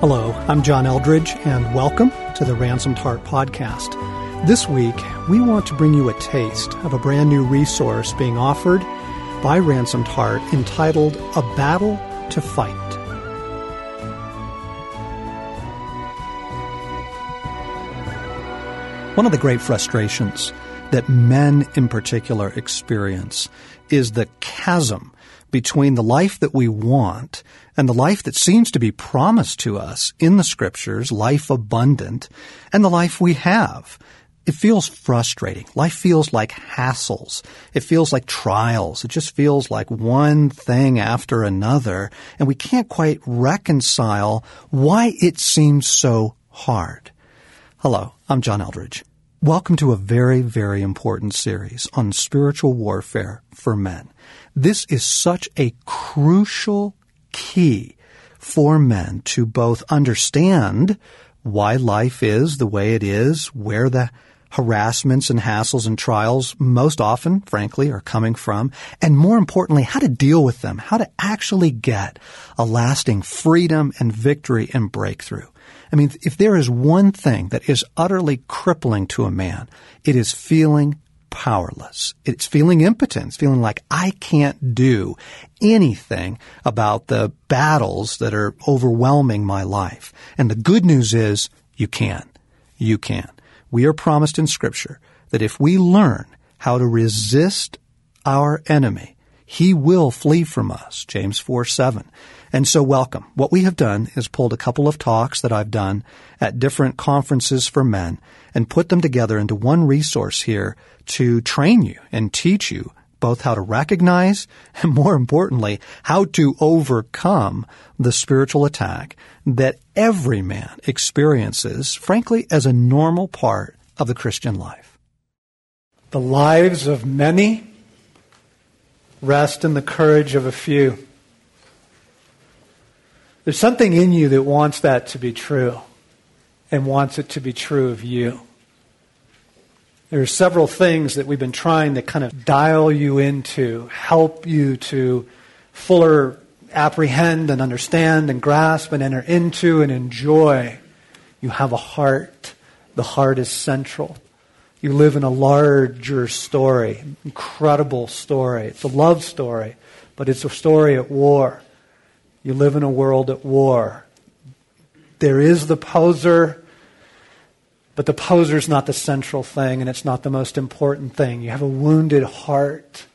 Hello, I'm John Eldredge, and welcome to the Ransomed Heart Podcast. This week, we want to bring you a taste of a brand new resource being offered by Ransomed Heart entitled A Battle to Fight. One of the great frustrations that men in particular experience is the chasm between the life that we want and the life that seems to be promised to us in the scriptures, life abundant, and the life we have. It feels frustrating. Life feels like hassles. It feels like trials. It just feels like one thing after another, and we can't quite reconcile why it seems so hard. Hello, I'm John Eldredge. Welcome to a very, very important series on spiritual warfare for men. This is such a crucial key for men to both understand why life is the way it is, where the harassments and hassles and trials most often, frankly, are coming from, and more importantly, how to deal with them, how to actually get a lasting freedom and victory and breakthrough. I mean, if there is one thing that is utterly crippling to a man, it is feeling powerless. It's feeling impotent. It's feeling like I can't do anything about the battles that are overwhelming my life. And the good news is you can. You can. We are promised in scripture that if we learn how to resist our enemy, he will flee from us. James 4 7. And so welcome. What we have done is pulled a couple of talks that I've done at different conferences for men and put them together into one resource here to train you and teach you both how to recognize and more importantly, how to overcome the spiritual attack that every man experiences, frankly, as a normal part of the Christian life. The lives of many rest in the courage of a few. There's something in you that wants that to be true and wants it to be true of you. There are several things that we've been trying to kind of dial you into, help you to fuller apprehend and understand and grasp and enter into and enjoy. You have a heart. The heart is central. You live in a larger story, incredible story. It's a love story, but it's a story at war. You live in a world at war. There is the poser, but the poser is not the central thing, and it's not the most important thing. You have a wounded heart,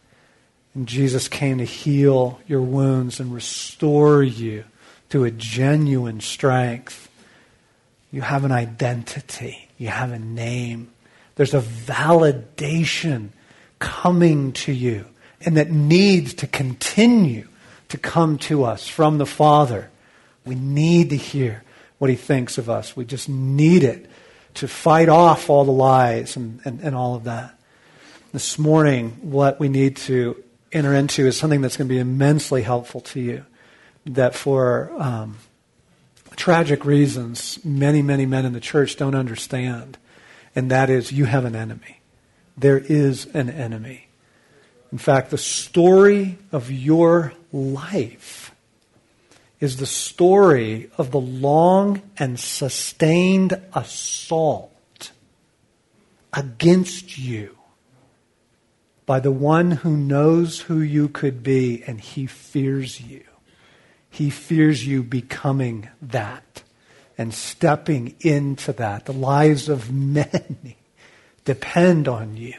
and Jesus came to heal your wounds and restore you to a genuine strength. You have an identity, you have a name. There's a validation coming to you, and that needs to continue to come to us from the Father. We need to hear what He thinks of us. We just need it to fight off all the lies and, and, and all of that. This morning, what we need to enter into is something that's going to be immensely helpful to you. That for um, tragic reasons, many, many men in the church don't understand. And that is, you have an enemy. There is an enemy. In fact, the story of your life is the story of the long and sustained assault against you by the one who knows who you could be and he fears you. He fears you becoming that and stepping into that. The lives of many depend on you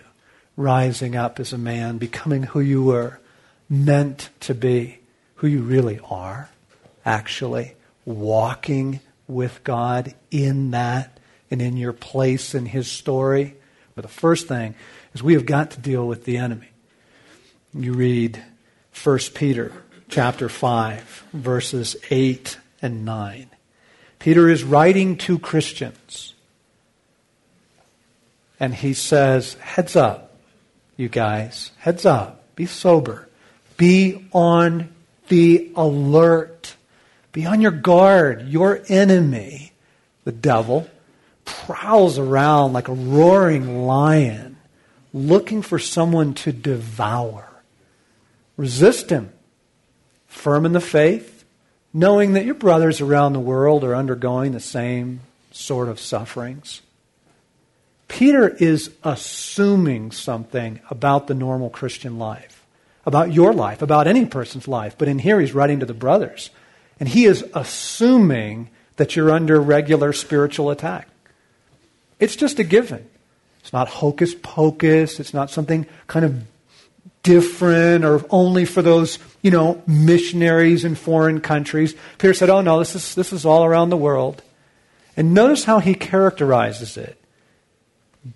rising up as a man, becoming who you were meant to be, who you really are, actually, walking with God in that and in your place in His story. But the first thing is we have got to deal with the enemy. You read 1 Peter chapter 5, verses 8 and 9. Peter is writing to Christians. And he says, Heads up, you guys. Heads up. Be sober. Be on the alert. Be on your guard. Your enemy, the devil, prowls around like a roaring lion looking for someone to devour. Resist him. Firm in the faith, knowing that your brothers around the world are undergoing the same sort of sufferings. Peter is assuming something about the normal Christian life, about your life, about any person's life. But in here, he's writing to the brothers. And he is assuming that you're under regular spiritual attack. It's just a given. It's not hocus pocus. It's not something kind of different or only for those, you know, missionaries in foreign countries. Peter said, oh no, this is, this is all around the world. And notice how he characterizes it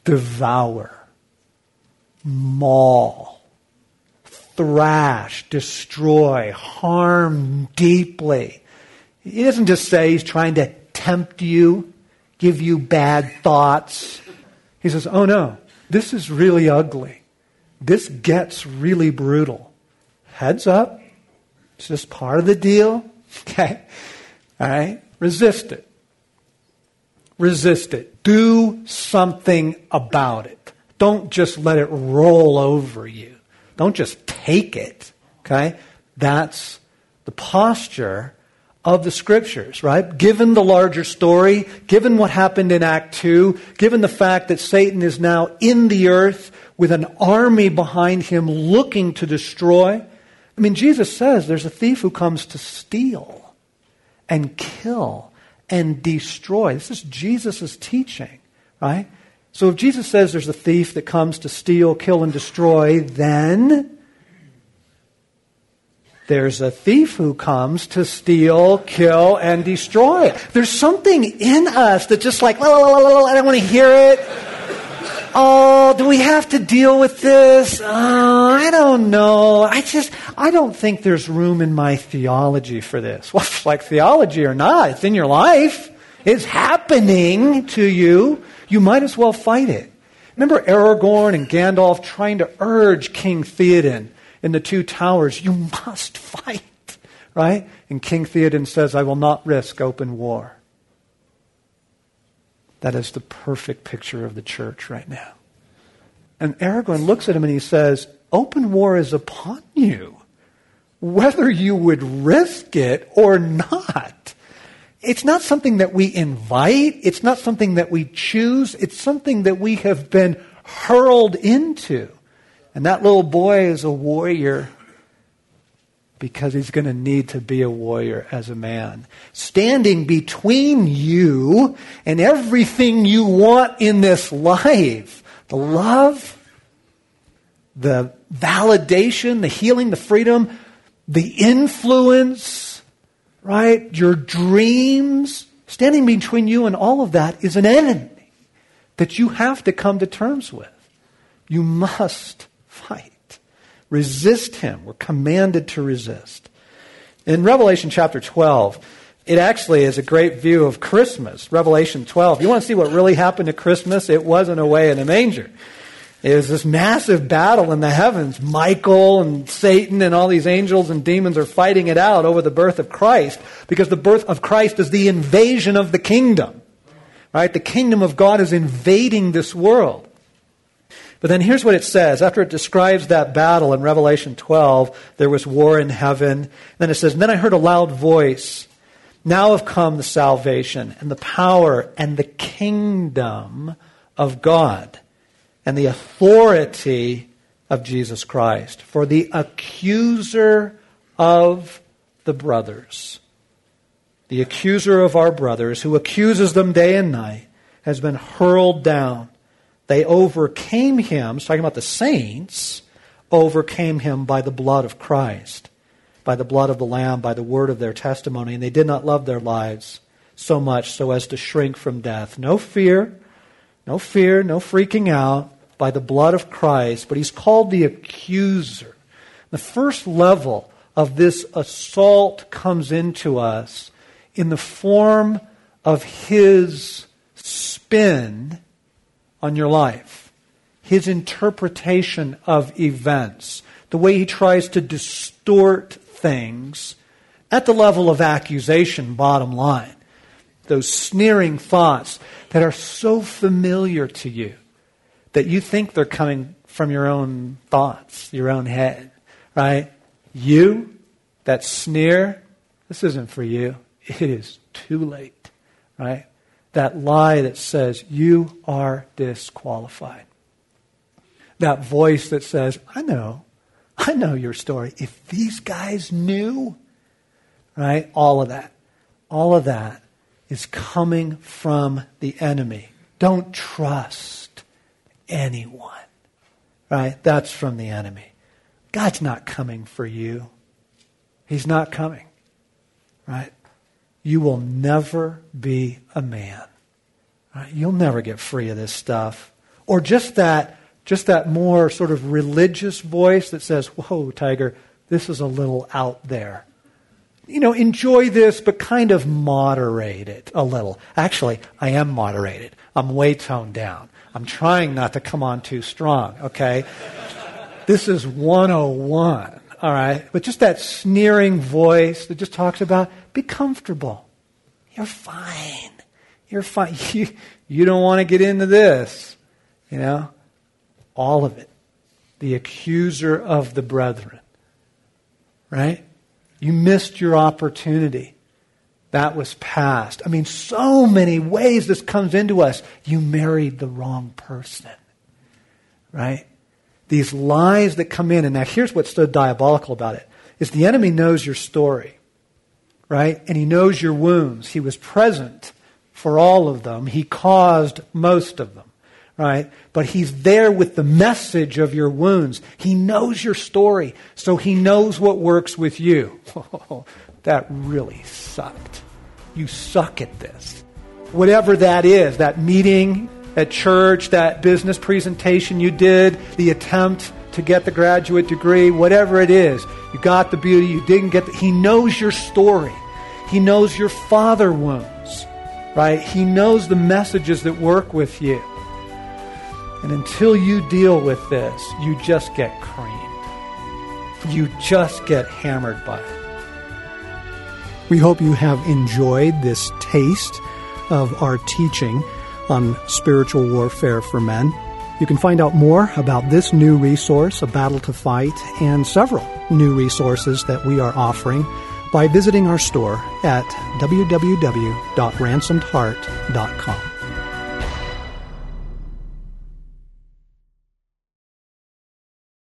devour, maul, thrash, destroy, harm deeply. He doesn't just say he's trying to tempt you, give you bad thoughts. He says, oh no, this is really ugly. This gets really brutal. Heads up. It's just part of the deal. Okay? All right? Resist it. Resist it. Do something about it. Don't just let it roll over you. Don't just take it. Okay? That's the posture of the scriptures, right? Given the larger story, given what happened in Act 2, given the fact that Satan is now in the earth with an army behind him looking to destroy. I mean, Jesus says there's a thief who comes to steal and kill and destroy. This is Jesus' teaching, right? So if Jesus says there's a thief that comes to steal, kill, and destroy, then there's a thief who comes to steal, kill, and destroy. There's something in us that just like, la, la, la, la, la, I don't want to hear it. Oh, do we have to deal with this? Oh, I don't know. I just, I don't think there's room in my theology for this. Well, like theology or not, it's in your life. It's happening to you. You might as well fight it. Remember Aragorn and Gandalf trying to urge King Theoden in the two towers, you must fight, right? And King Theoden says, I will not risk open war. That is the perfect picture of the church right now. And Aragorn looks at him and he says, Open war is upon you, whether you would risk it or not. It's not something that we invite. It's not something that we choose. It's something that we have been hurled into. And that little boy is a warrior because he's going to need to be a warrior as a man. Standing between you and everything you want in this life the love, the validation, the healing, the freedom, the influence, right? Your dreams. Standing between you and all of that is an enemy that you have to come to terms with. You must fight. Resist him. We're commanded to resist. In Revelation chapter 12, it actually is a great view of Christmas. Revelation 12. You want to see what really happened to Christmas? It wasn't away in a manger. It was this massive battle in the heavens. Michael and Satan and all these angels and demons are fighting it out over the birth of Christ because the birth of Christ is the invasion of the kingdom. Right? The kingdom of God is invading this world. But then here's what it says. After it describes that battle in Revelation 12, there was war in heaven. Then it says, Then I heard a loud voice. Now have come the salvation and the power and the kingdom of God and the authority of Jesus Christ. For the accuser of the brothers, the accuser of our brothers, who accuses them day and night, has been hurled down. They overcame him, talking about the saints, overcame him by the blood of Christ, by the blood of the Lamb, by the word of their testimony, and they did not love their lives so much so as to shrink from death. No fear, no fear, no freaking out by the blood of Christ, but he's called the accuser. The first level of this assault comes into us in the form of his spin on your life, his interpretation of events, the way he tries to distort things at the level of accusation, bottom line. Those sneering thoughts that are so familiar to you that you think they're coming from your own thoughts, your own head, right? You, that sneer, this isn't for you. It is too late, right? That lie that says, you are disqualified. That voice that says, I know, I know your story. If these guys knew, right? All of that. All of that is coming from the enemy. Don't trust anyone, right? That's from the enemy. God's not coming for you. He's not coming, right? You will never be a man. Right? You'll never get free of this stuff. Or just that, just that more sort of religious voice that says, whoa, Tiger, this is a little out there you know, enjoy this, but kind of moderate it a little. Actually, I am moderated. I'm way toned down. I'm trying not to come on too strong, okay? this is 101, all right? But just that sneering voice that just talks about be comfortable. You're fine. You're fine. You, you don't want to get into this, you know? All of it. The accuser of the brethren, right? You missed your opportunity. That was past. I mean, so many ways this comes into us. You married the wrong person. Right? These lies that come in, and now here's what's so diabolical about it, is the enemy knows your story. Right? And he knows your wounds. He was present for all of them. He caused most of them right? But he's there with the message of your wounds. He knows your story, so he knows what works with you. That really sucked. You suck at this. Whatever that is, that meeting at church, that business presentation you did, the attempt to get the graduate degree, whatever it is, you got the beauty, you didn't get the, he knows your story. He knows your father wounds, right? He knows the messages that work with you. And until you deal with this, you just get creamed. You just get hammered by it. We hope you have enjoyed this taste of our teaching on spiritual warfare for men. You can find out more about this new resource, A Battle to Fight, and several new resources that we are offering by visiting our store at www.ransomedheart.com.